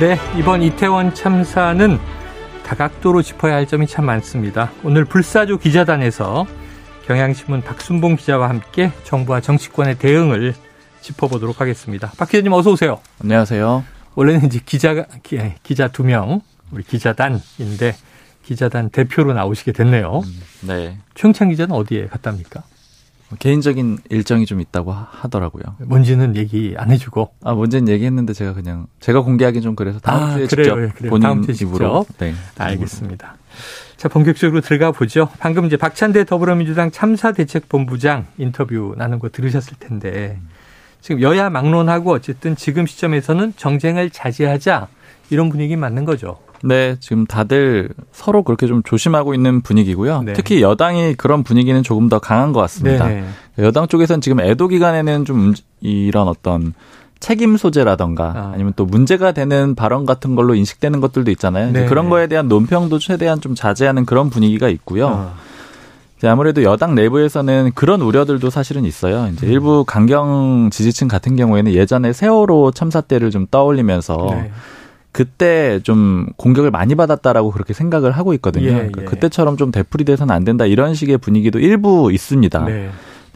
네, 이번 이태원 참사는 다각도로 짚어야 할 점이 참 많습니다. 오늘 불사조 기자단에서 경향신문 박순봉 기자와 함께 정부와 정치권의 대응을 짚어보도록 하겠습니다. 박 기자님 어서 오세요. 안녕하세요. 원래는 이제 기자가 기자 두 명, 우리 기자단인데 기자단 대표로 나오시게 됐네요. 음, 네. 최영찬 기자는 어디에 갔답니까? 개인적인 일정이 좀 있다고 하더라고요. 뭔지는 얘기 안 해주고. 아, 뭔지는 얘기했는데 제가 그냥 제가 공개하기 좀 그래서 다음 아, 주에 그래요, 직접 그래요. 본인 다음 주에 입으로. 직접. 네. 알겠습니다. 자, 본격적으로 들어가 보죠. 방금 이제 박찬대 더불어민주당 참사 대책본부장 인터뷰 나눈 거 들으셨을 텐데 지금 여야 막론하고 어쨌든 지금 시점에서는 정쟁을 자제하자 이런 분위기 맞는 거죠. 네, 지금 다들 서로 그렇게 좀 조심하고 있는 분위기고요. 네. 특히 여당이 그런 분위기는 조금 더 강한 것 같습니다. 네. 여당 쪽에서는 지금 애도 기간에는 좀 이런 어떤 책임 소재라던가 아. 아니면 또 문제가 되는 발언 같은 걸로 인식되는 것들도 있잖아요. 네. 그런 거에 대한 논평도 최대한 좀 자제하는 그런 분위기가 있고요. 아. 아무래도 여당 내부에서는 그런 우려들도 사실은 있어요. 이제 음. 일부 강경 지지층 같은 경우에는 예전에 세월호 참사 때를 좀 떠올리면서 네. 그때 좀 공격을 많이 받았다라고 그렇게 생각을 하고 있거든요. 예, 그러니까 예. 그때처럼 좀 되풀이돼서는 안 된다 이런 식의 분위기도 일부 있습니다. 네.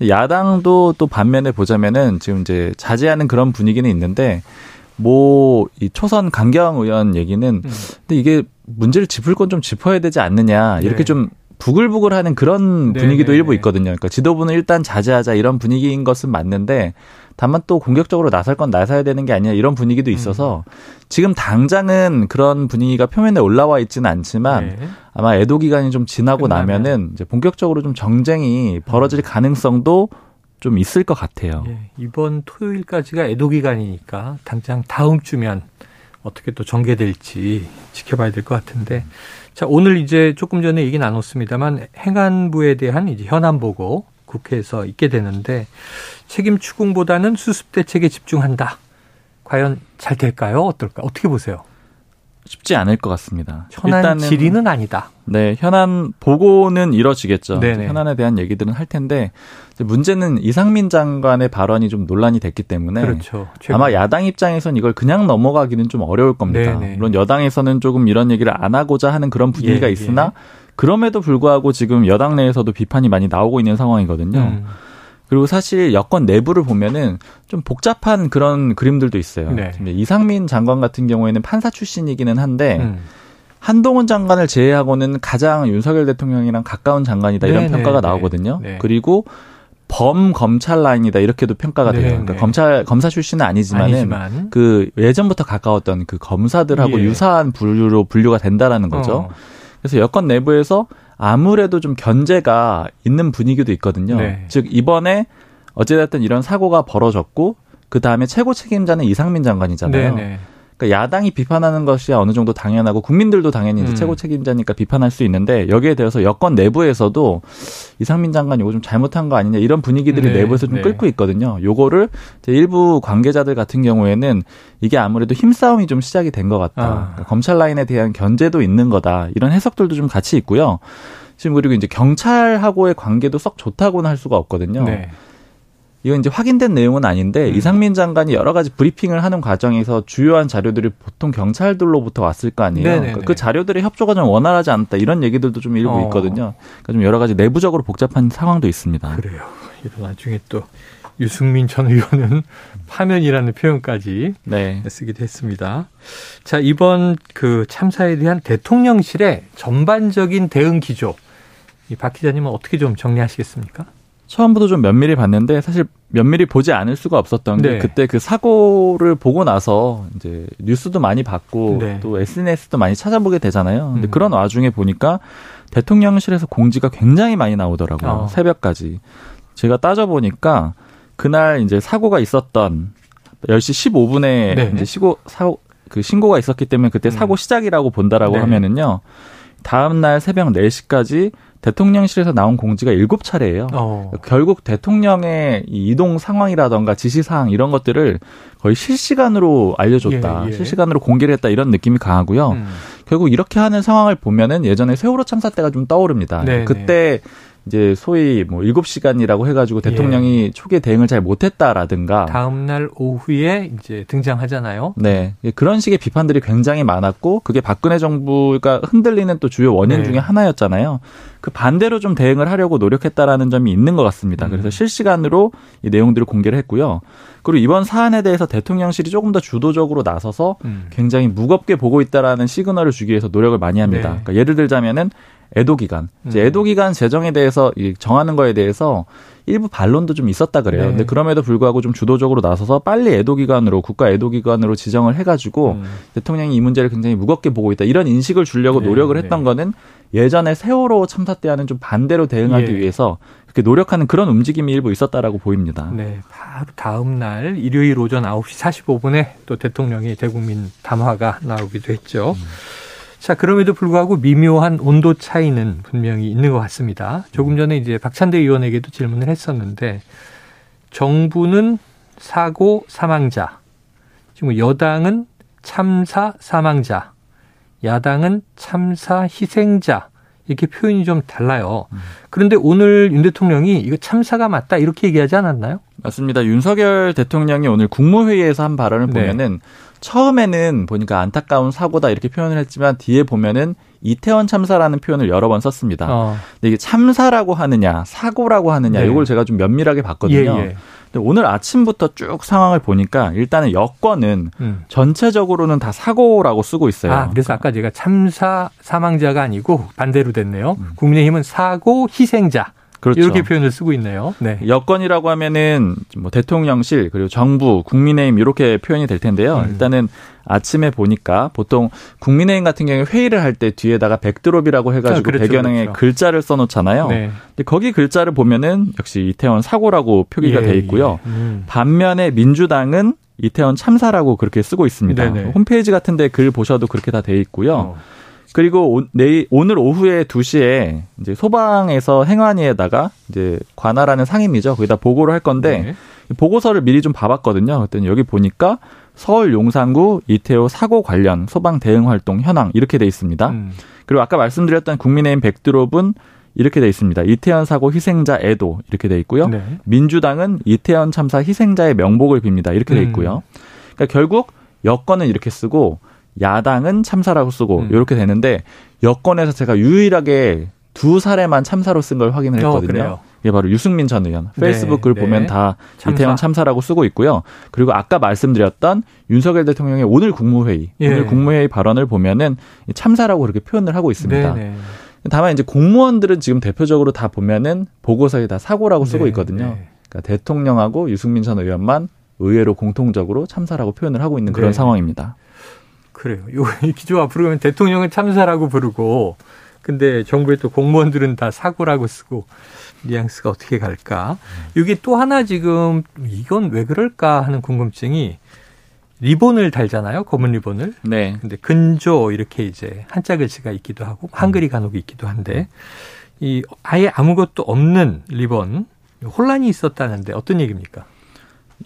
야당도 또 반면에 보자면은 지금 이제 자제하는 그런 분위기는 있는데 뭐이 초선 강경 의원 얘기는 음. 근데 이게 문제를 짚을 건 좀 짚어야 되지 않느냐 이렇게 네. 좀 부글부글하는 그런 네, 분위기도 네 일부 네. 있거든요. 그러니까 지도부는 일단 자제하자 이런 분위기인 것은 맞는데 다만 또 공격적으로 나설 건 나서야 되는 게 아니냐 이런 분위기도 음. 있어서 지금 당장은 그런 분위기가 표면에 올라와 있지는 않지만 네. 아마 애도 기간이 좀 지나고 끝나면. 나면은 이제 본격적으로 좀 정쟁이 벌어질 음. 가능성도 좀 있을 것 같아요. 예, 이번 토요일까지가 애도 기간이니까 당장 다음 주면 어떻게 또 전개될지 지켜봐야 될 것 같은데 자 오늘 이제 조금 전에 얘기 나눴습니다만 행안부에 대한 이제 현안 보고 국회에서 있게 되는데 책임 추궁보다는 수습 대책에 집중한다. 과연 잘 될까요? 어떨까? 어떻게 보세요? 쉽지 않을 것 같습니다. 현안 일단은, 질의는 아니다. 네, 현안 보고는 이뤄지겠죠. 네네. 현안에 대한 얘기들은 할 텐데 문제는 이상민 장관의 발언이 좀 논란이 됐기 때문에 그렇죠. 아마 야당 입장에선 이걸 그냥 넘어가기는 좀 어려울 겁니다. 네네. 물론 여당에서는 조금 이런 얘기를 안 하고자 하는 그런 분위기가 예, 있으나 예. 그럼에도 불구하고 지금 여당 내에서도 비판이 많이 나오고 있는 상황이거든요. 음. 그리고 사실 여권 내부를 보면은 좀 복잡한 그런 그림들도 있어요. 네. 이상민 장관 같은 경우에는 판사 출신이기는 한데 음. 한동훈 장관을 제외하고는 가장 윤석열 대통령이랑 가까운 장관이다 이런 네네. 평가가 네, 네. 나오거든요. 네. 그리고 범 검찰 라인이다 이렇게도 평가가 돼요. 그러니까 검찰 검사 출신은 아니지만은 아니지만. 그 예전부터 가까웠던 그 검사들하고 예. 유사한 분류로 분류가 된다라는 거죠. 어. 그래서 여권 내부에서 아무래도 좀 견제가 있는 분위기도 있거든요. 네. 즉 이번에 어찌됐든 이런 사고가 벌어졌고 그 다음에 최고 책임자는 이상민 장관이잖아요. 네네. 네. 그러니까 야당이 비판하는 것이 어느 정도 당연하고 국민들도 당연히 음. 최고 책임자니까 비판할 수 있는데 여기에 대해서 여권 내부에서도 이상민 장관이 이거 좀 잘못한 거 아니냐 이런 분위기들이 네. 내부에서 좀 네. 끌고 있거든요. 요거를 일부 관계자들 같은 경우에는 이게 아무래도 힘싸움이 좀 시작이 된 것 같다. 아. 그러니까 검찰 라인에 대한 견제도 있는 거다. 이런 해석들도 좀 같이 있고요. 지금 그리고 이제 경찰하고의 관계도 썩 좋다고는 할 수가 없거든요. 네. 이건 이제 확인된 내용은 아닌데 음. 이상민 장관이 여러 가지 브리핑을 하는 과정에서 주요한 자료들이 보통 경찰들로부터 왔을 거 아니에요. 그러니까 그 자료들의 협조가 좀 원활하지 않다 이런 얘기들도 좀 일부 어. 있거든요. 그러니까 좀 여러 가지 내부적으로 복잡한 상황도 있습니다. 그래요. 이런 나중에 또 유승민 전 의원은 파면이라는 표현까지 네. 쓰기도 했습니다. 자 이번 그 참사에 대한 대통령실의 전반적인 대응 기조 이 박 기자님은 어떻게 좀 정리하시겠습니까? 처음부터 좀 면밀히 봤는데 사실 면밀히 보지 않을 수가 없었던 게 네. 그때 그 사고를 보고 나서 이제 뉴스도 많이 봤고 네. 또 SNS도 많이 찾아보게 되잖아요. 근데 음. 그런 와중에 보니까 대통령실에서 공지가 굉장히 많이 나오더라고요. 어. 새벽까지. 제가 따져보니까 그날 이제 사고가 있었던 10시 15분에 네. 이제 시고 사고 그 신고가 있었기 때문에 그때 음. 사고 시작이라고 본다라고 네. 하면은요. 다음 날 새벽 4시까지 대통령실에서 나온 공지가 일곱 차례예요. 어. 결국 대통령의 이동 상황이라던가 지시 사항 이런 것들을 거의 실시간으로 알려줬다. 예, 예. 실시간으로 공개를 했다 이런 느낌이 강하고요. 음. 결국 이렇게 하는 상황을 보면은 예전에 세월호 참사 때가 좀 떠오릅니다. 네, 그때 네. 이제 소위 뭐 7시간이라고 해가지고 예. 대통령이 예. 초기에 대응을 잘 못했다라든가. 다음날 오후에 이제 등장하잖아요. 네. 그런 식의 비판들이 굉장히 많았고 그게 박근혜 정부가 흔들리는 또 주요 원인 네. 중에 하나였잖아요. 그 반대로 좀 대응을 하려고 노력했다라는 점이 있는 것 같습니다. 그래서 음. 실시간으로 이 내용들을 공개를 했고요. 그리고 이번 사안에 대해서 대통령실이 조금 더 주도적으로 나서서 음. 굉장히 무겁게 보고 있다라는 시그널을 주기 위해서 노력을 많이 합니다. 네. 그러니까 예를 들자면은 애도 기간. 이제 음. 애도 기간 제정에 대해서 정하는 거에 대해서 일부 반론도 좀 있었다 그래요. 네. 근데 그럼에도 불구하고 좀 주도적으로 나서서 빨리 애도 기간으로 국가 애도 기간으로 지정을 해 가지고 음. 대통령이 이 문제를 굉장히 무겁게 보고 있다 이런 인식을 주려고 네. 노력을 했던 네. 거는 예전에 세월호 참사 때와는 좀 반대로 대응하기 예. 위해서 그렇게 노력하는 그런 움직임이 일부 있었다라고 보입니다. 네, 바로 다음 날 일요일 오전 9시 45분에 또 대통령이 대국민 담화가 나오기도 했죠. 음. 자, 그럼에도 불구하고 미묘한 온도 차이는 분명히 있는 것 같습니다. 조금 전에 이제 박찬대 의원에게도 질문을 했었는데 정부는 사고 사망자, 지금 여당은 참사 사망자, 야당은 참사 희생자 이렇게 표현이 좀 달라요. 그런데 오늘 윤 대통령이 이거 참사가 맞다 이렇게 얘기하지 않았나요? 맞습니다. 윤석열 대통령이 오늘 국무회의에서 한 발언을 네. 보면은 처음에는 보니까 안타까운 사고다 이렇게 표현을 했지만 뒤에 보면은 이태원 참사라는 표현을 여러 번 썼습니다. 어. 근데 이게 참사라고 하느냐 사고라고 하느냐 네. 이걸 제가 좀 면밀하게 봤거든요. 예, 예. 근데 오늘 아침부터 쭉 상황을 보니까 일단은 여권은 음. 전체적으로는 다 사고라고 쓰고 있어요. 아, 그래서 아까 제가 참사 사망자가 아니고 반대로 됐네요. 음. 국민의힘은 사고 희생자. 그렇죠. 이렇게 표현을 쓰고 있네요. 네. 여권이라고 하면은 뭐 대통령실 그리고 정부, 국민의힘 이렇게 표현이 될 텐데요. 음. 일단은 아침에 보니까 보통 국민의힘 같은 경우에 회의를 할 때 뒤에다가 백드롭이라고 해가지고 아, 그렇죠, 배경에 그렇죠. 글자를 써놓잖아요. 네. 근데 거기 글자를 보면은 역시 이태원 사고라고 표기가 예, 돼 있고요. 예. 음. 반면에 민주당은 이태원 참사라고 그렇게 쓰고 있습니다. 네네. 홈페이지 같은데 글 보셔도 그렇게 다 돼 있고요. 어. 그리고 오, 내일 오늘 오후에 2시에 이제 소방에서 행안위에다가 이제 관할하는 상임이죠. 거기다 보고를 할 건데 네. 보고서를 미리 좀 봐봤거든요. 그랬더니 여기 보니까 서울 용산구 이태호 사고 관련 소방 대응 활동 현황 이렇게 돼 있습니다. 음. 그리고 아까 말씀드렸던 국민의힘 백드롭은 이렇게 돼 있습니다. 이태원 사고 희생자 애도 이렇게 돼 있고요. 네. 민주당은 이태원 참사 희생자의 명복을 빕니다. 이렇게 돼 음. 있고요. 그러니까 결국 여권은 이렇게 쓰고 야당은 참사라고 쓰고 음. 이렇게 되는데 여권에서 제가 유일하게 두 사례만 참사로 쓴 걸 확인을 어, 했거든요. 어, 이게 바로 유승민 전 의원. 네, 페이스북 글 네, 보면 다 참사. 이태원 참사라고 쓰고 있고요. 그리고 아까 말씀드렸던 윤석열 대통령의 오늘 국무회의, 예. 오늘 국무회의 발언을 보면은 참사라고 그렇게 표현을 하고 있습니다. 네, 네. 다만 이제 공무원들은 지금 대표적으로 다 보면은 보고서에 다 사고라고 쓰고 네, 있거든요. 네. 그러니까 대통령하고 유승민 전 의원만 의외로 공통적으로 참사라고 표현을 하고 있는 그런 상황입니다. 그래요. 요 기조 앞으로 가면 대통령은 참사라고 부르고 근데 정부의 또 공무원들은 다 사고라고 쓰고 뉘앙스가 어떻게 갈까? 여기 또 하나 지금 이건 왜 그럴까 하는 궁금증이 리본을 달잖아요. 검은 리본을. 네. 근데 근조 이렇게 이제 한자 글씨가 있기도 하고 한글이 간혹 있기도 한데 이 아예 아무것도 없는 리본 혼란이 있었다는데 어떤 얘기입니까?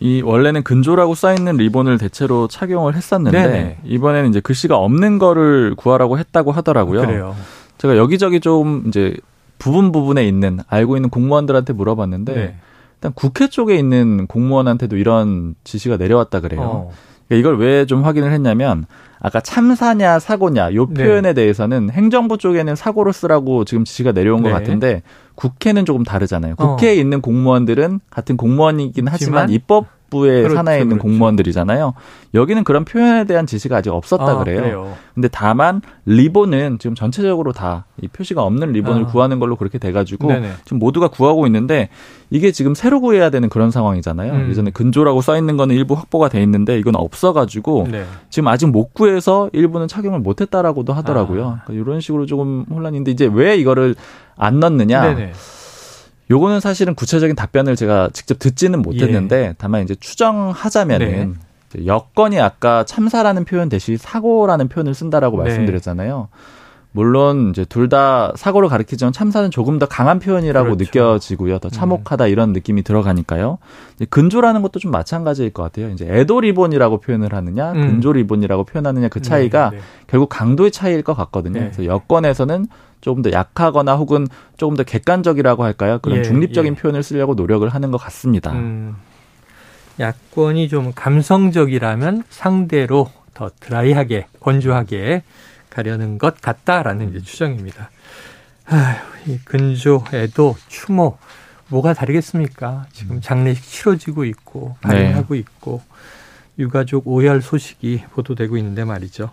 이 원래는 근조라고 써 있는 리본을 대체로 착용을 했었는데 네네. 이번에는 이제 글씨가 없는 거를 구하라고 했다고 하더라고요. 그래요. 제가 여기저기 좀 이제 부분 부분에 있는 알고 있는 공무원들한테 물어봤는데 네. 일단 국회 쪽에 있는 공무원한테도 이런 지시가 내려왔다 그래요. 어. 그러니까 이걸 왜 좀 확인을 했냐면 아까 참사냐 사고냐 요 네. 표현에 네. 대해서는 행정부 쪽에는 사고로 쓰라고 지금 지시가 내려온 네. 것 같은데 국회는 조금 다르잖아요. 국회에 어. 있는 공무원들은 같은 공무원이긴 하지만 입법 부의 그렇죠, 산하에 있는 그렇죠. 공무원들이잖아요. 여기는 그런 표현에 대한 지시가 아직 없었다 아, 그래요. 그래요. 근데 다만 리본은 지금 전체적으로 다 이 표시가 없는 리본을 아. 구하는 걸로 그렇게 돼가지고 네네. 지금 모두가 구하고 있는데 이게 지금 새로 구해야 되는 그런 상황이잖아요. 음. 예전에 근조라고 써 있는 거는 일부 확보가 돼 있는데 이건 없어가지고 네. 지금 아직 못 구해서 일부는 착용을 못했다라고도 하더라고요. 아. 그러니까 이런 식으로 조금 혼란인데 이제 왜 이거를 안 넣느냐? 네네. 요거는 사실은 구체적인 답변을 제가 직접 듣지는 못했는데 예. 다만 이제 추정하자면은 네. 여건이 아까 참사라는 표현 대신 사고라는 표현을 쓴다라고 네. 말씀드렸잖아요. 물론 이제 둘 다 사고를 가리키지만 참사는 조금 더 강한 표현이라고 그렇죠. 느껴지고요. 더 참혹하다 음. 이런 느낌이 들어가니까요. 근조라는 것도 좀 마찬가지일 것 같아요. 이제 애도 리본이라고 표현을 하느냐, 음. 근조 리본이라고 표현하느냐 그 차이가 네, 네. 결국 강도의 차이일 것 같거든요. 네. 그래서 여권에서는 조금 더 약하거나 혹은 조금 더 객관적이라고 할까요? 그런 예, 중립적인 예. 표현을 쓰려고 노력을 하는 것 같습니다. 음. 야권이 좀 감성적이라면 상대로 더 드라이하게 건조하게 가려는 것 같다라는 이제 추정입니다. 아휴, 이 근조에도 추모 뭐가 다르겠습니까? 지금 장례식 치러지고 있고 발행하고 네. 있고 유가족 오열 소식이 보도되고 있는데 말이죠.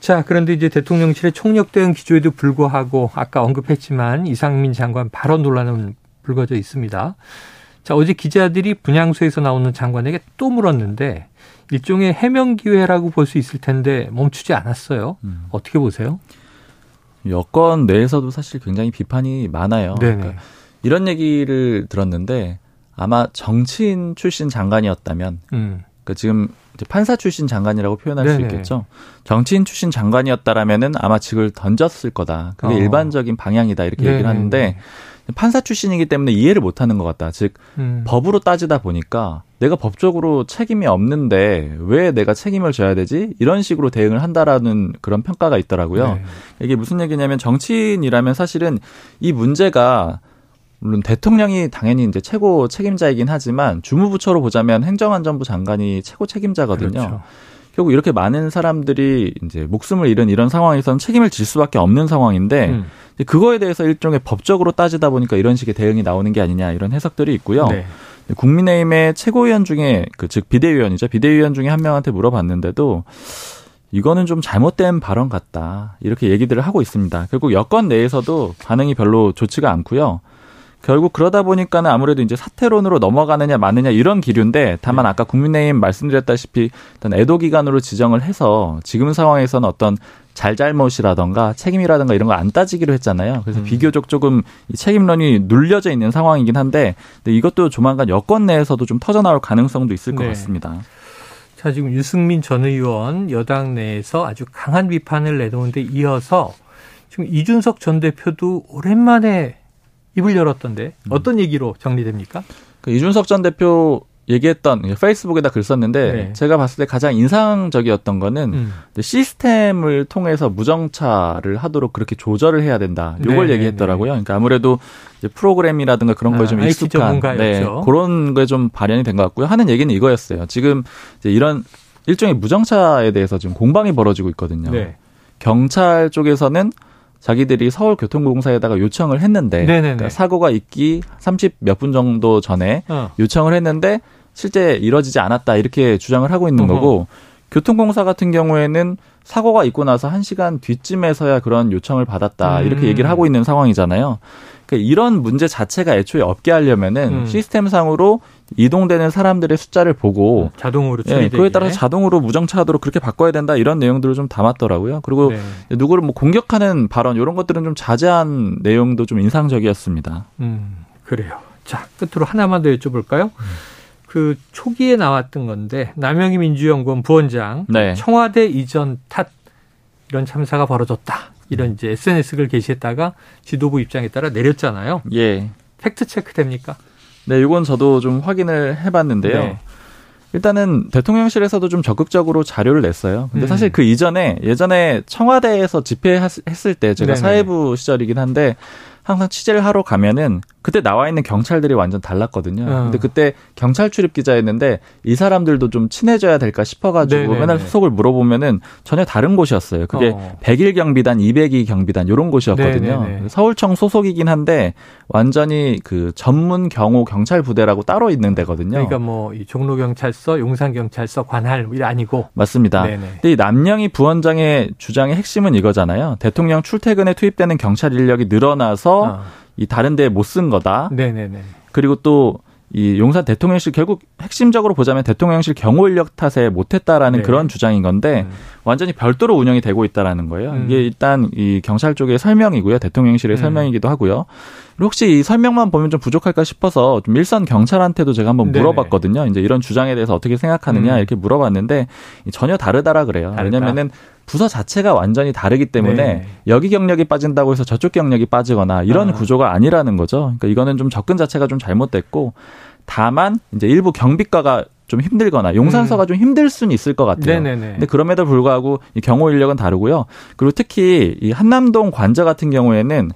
자, 그런데 이제 대통령실의 총력 대응 기조에도 불구하고 아까 언급했지만 이상민 장관 발언 논란은 불거져 있습니다. 자, 어제 기자들이 분향소에서 나오는 장관에게 또 물었는데 일종의 해명 기회라고 볼 수 있을 텐데 멈추지 않았어요. 음. 어떻게 보세요? 여권 내에서도 사실 굉장히 비판이 많아요. 그러니까 이런 얘기를 들었는데 아마 정치인 출신 장관이었다면 음. 그러니까 지금 판사 출신 장관이라고 표현할 네네. 수 있겠죠. 정치인 출신 장관이었다라면은 아마 직을 던졌을 거다. 그게 어. 일반적인 방향이다 이렇게 네네. 얘기를 하는데 판사 출신이기 때문에 이해를 못하는 것 같다. 즉 음. 법으로 따지다 보니까 내가 법적으로 책임이 없는데 왜 내가 책임을 져야 되지? 이런 식으로 대응을 한다라는 그런 평가가 있더라고요. 네. 이게 무슨 얘기냐면 정치인이라면 사실은 이 문제가 물론 대통령이 당연히 이제 최고 책임자이긴 하지만 주무부처로 보자면 행정안전부 장관이 최고 책임자거든요. 그렇죠. 결국 이렇게 많은 사람들이 이제 목숨을 잃은 이런 상황에서는 책임을 질 수밖에 없는 상황인데 음. 그거에 대해서 일종의 법적으로 따지다 보니까 이런 식의 대응이 나오는 게 아니냐 이런 해석들이 있고요. 네. 국민의힘의 최고위원 중에 그 즉 비대위원이죠. 비대위원 중에 한 명한테 물어봤는데도 이거는 좀 잘못된 발언 같다. 이렇게 얘기들을 하고 있습니다. 결국 여권 내에서도 반응이 별로 좋지가 않고요. 결국 그러다 보니까는 아무래도 이제 사퇴론으로 넘어가느냐 마느냐 이런 기류인데 다만 네. 아까 국민의힘 말씀드렸다시피 어떤 애도 기간으로 지정을 해서 지금 상황에서는 어떤 잘잘못이라던가 책임이라던가 이런 거 안 따지기로 했잖아요. 그래서 음. 비교적 조금 이 책임론이 눌려져 있는 상황이긴 한데 근데 이것도 조만간 여권 내에서도 좀 터져 나올 가능성도 있을 것 네. 같습니다. 자, 지금 유승민 전 의원 여당 내에서 아주 강한 비판을 내놓은데 이어서 지금 이준석 전 대표도 오랜만에 입을 열었던데 음. 어떤 얘기로 정리됩니까? 그 이준석 전 대표 얘기했던 페이스북에다 글 썼는데 네. 제가 봤을 때 가장 인상적이었던 거는 음. 시스템을 통해서 무정차를 하도록 그렇게 조절을 해야 된다. 요걸 네, 얘기했더라고요. 네. 그러니까 아무래도 프로그램이라든가 그런 거에 좀 아, 익숙한 네, 그런 거에 좀 발현이 된 것 같고요. 하는 얘기는 이거였어요. 지금 이제 이런 일종의 무정차에 대해서 지금 공방이 벌어지고 있거든요. 네. 경찰 쪽에서는 자기들이 서울교통공사에다가 요청을 했는데 그러니까 사고가 있기 30 몇 분 정도 전에 어. 요청을 했는데 실제 이뤄지지 않았다 이렇게 주장을 하고 있는 어허. 거고 교통공사 같은 경우에는 사고가 있고 나서 1시간 뒤쯤에서야 그런 요청을 받았다 음. 이렇게 얘기를 하고 있는 상황이잖아요. 그러니까 이런 문제 자체가 애초에 없게 하려면은 음. 시스템상으로 이동되는 사람들의 숫자를 보고 자동으로 예, 그에 따라 서 자동으로 무정차하도록 그렇게 바꿔야 된다 이런 내용들을 좀 담았더라고요. 그리고 네. 누구를 뭐 공격하는 발언 이런 것들은 좀 자제한 내용도 좀 인상적이었습니다. 음, 그래요. 자 끝으로 하나만 더 여쭤볼까요? 음. 그 초기에 나왔던 건데 남영희 민주연구원 부원장 네. 청와대 이전 탓 이런 참사가 벌어졌다. 이런 이제 SNS 글 게시했다가 지도부 입장에 따라 내렸잖아요. 예. 팩트 체크 됩니까? 네, 이건 저도 좀 확인을 해봤는데요. 네. 일단은 대통령실에서도 좀 적극적으로 자료를 냈어요. 근데 음. 사실 그 이전에 예전에 청와대에서 집회했을 때 제가 네네. 사회부 시절이긴 한데 항상 취재를 하러 가면은 그때 나와 있는 경찰들이 완전 달랐거든요. 어. 근데 그때 경찰 출입 기자였는데 이 사람들도 좀 친해져야 될까 싶어가지고 네네네. 맨날 소속을 물어보면은 전혀 다른 곳이었어요. 그게 어. 100일 경비단, 202 경비단 요런 곳이었거든요. 네네네. 서울청 소속이긴 한데 완전히 그 전문 경호 경찰 부대라고 따로 있는 데거든요. 그러니까 뭐이 종로 경찰서, 용산 경찰서 관할 이 아니고 맞습니다. 네네. 근데 이 남영희 부원장의 주장의 핵심은 이거잖아요. 대통령 출퇴근에 투입되는 경찰 인력이 늘어나서 어. 이 다른 데못쓴 거다. 네네네. 그리고 또 이 용산 대통령실 결국 핵심적으로 보자면 대통령실 경호 인력 탓에 못했다라는 네. 그런 주장인 건데 음. 완전히 별도로 운영이 되고 있다라는 거예요. 음. 이게 일단 이 경찰 쪽의 설명이고요, 대통령실의 음. 설명이기도 하고요. 혹시 이 설명만 보면 좀 부족할까 싶어서 좀 일선 경찰한테도 제가 한번 물어봤거든요. 네네. 이제 이런 주장에 대해서 어떻게 생각하느냐 음. 이렇게 물어봤는데 전혀 다르다라 그래요. 다르다. 왜냐면은 부서 자체가 완전히 다르기 때문에 네. 여기 경력이 빠진다고 해서 저쪽 경력이 빠지거나 이런 아. 구조가 아니라는 거죠. 그러니까 이거는 좀 접근 자체가 좀 잘못됐고 다만 이제 일부 경비과가 좀 힘들거나 용산서가 음. 좀 힘들 수는 있을 것 같아요. 네네네. 근데 그럼에도 불구하고 이 경호 인력은 다르고요. 그리고 특히 이 한남동 관저 같은 경우에는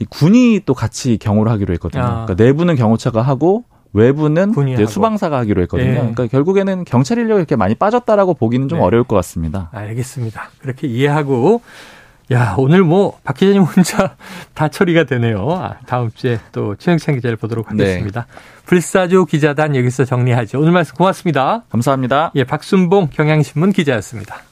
이 군이 또 같이 경호를 하기로 했거든요. 아. 그러니까 내부는 경호차가 하고 외부는 이제 수방사가 하기로 했거든요. 네. 그러니까 결국에는 경찰 인력이 이렇게 많이 빠졌다라고 보기는 좀 네. 어려울 것 같습니다. 알겠습니다. 그렇게 이해하고 야, 오늘 뭐, 박 기자님 혼자 다 처리가 되네요. 아, 다음 주에 또 최영찬 기자를 보도록 네. 하겠습니다. 네. 불사조 기자단 여기서 정리하죠. 오늘 말씀 고맙습니다. 감사합니다. 예, 박순봉 경향신문 기자였습니다.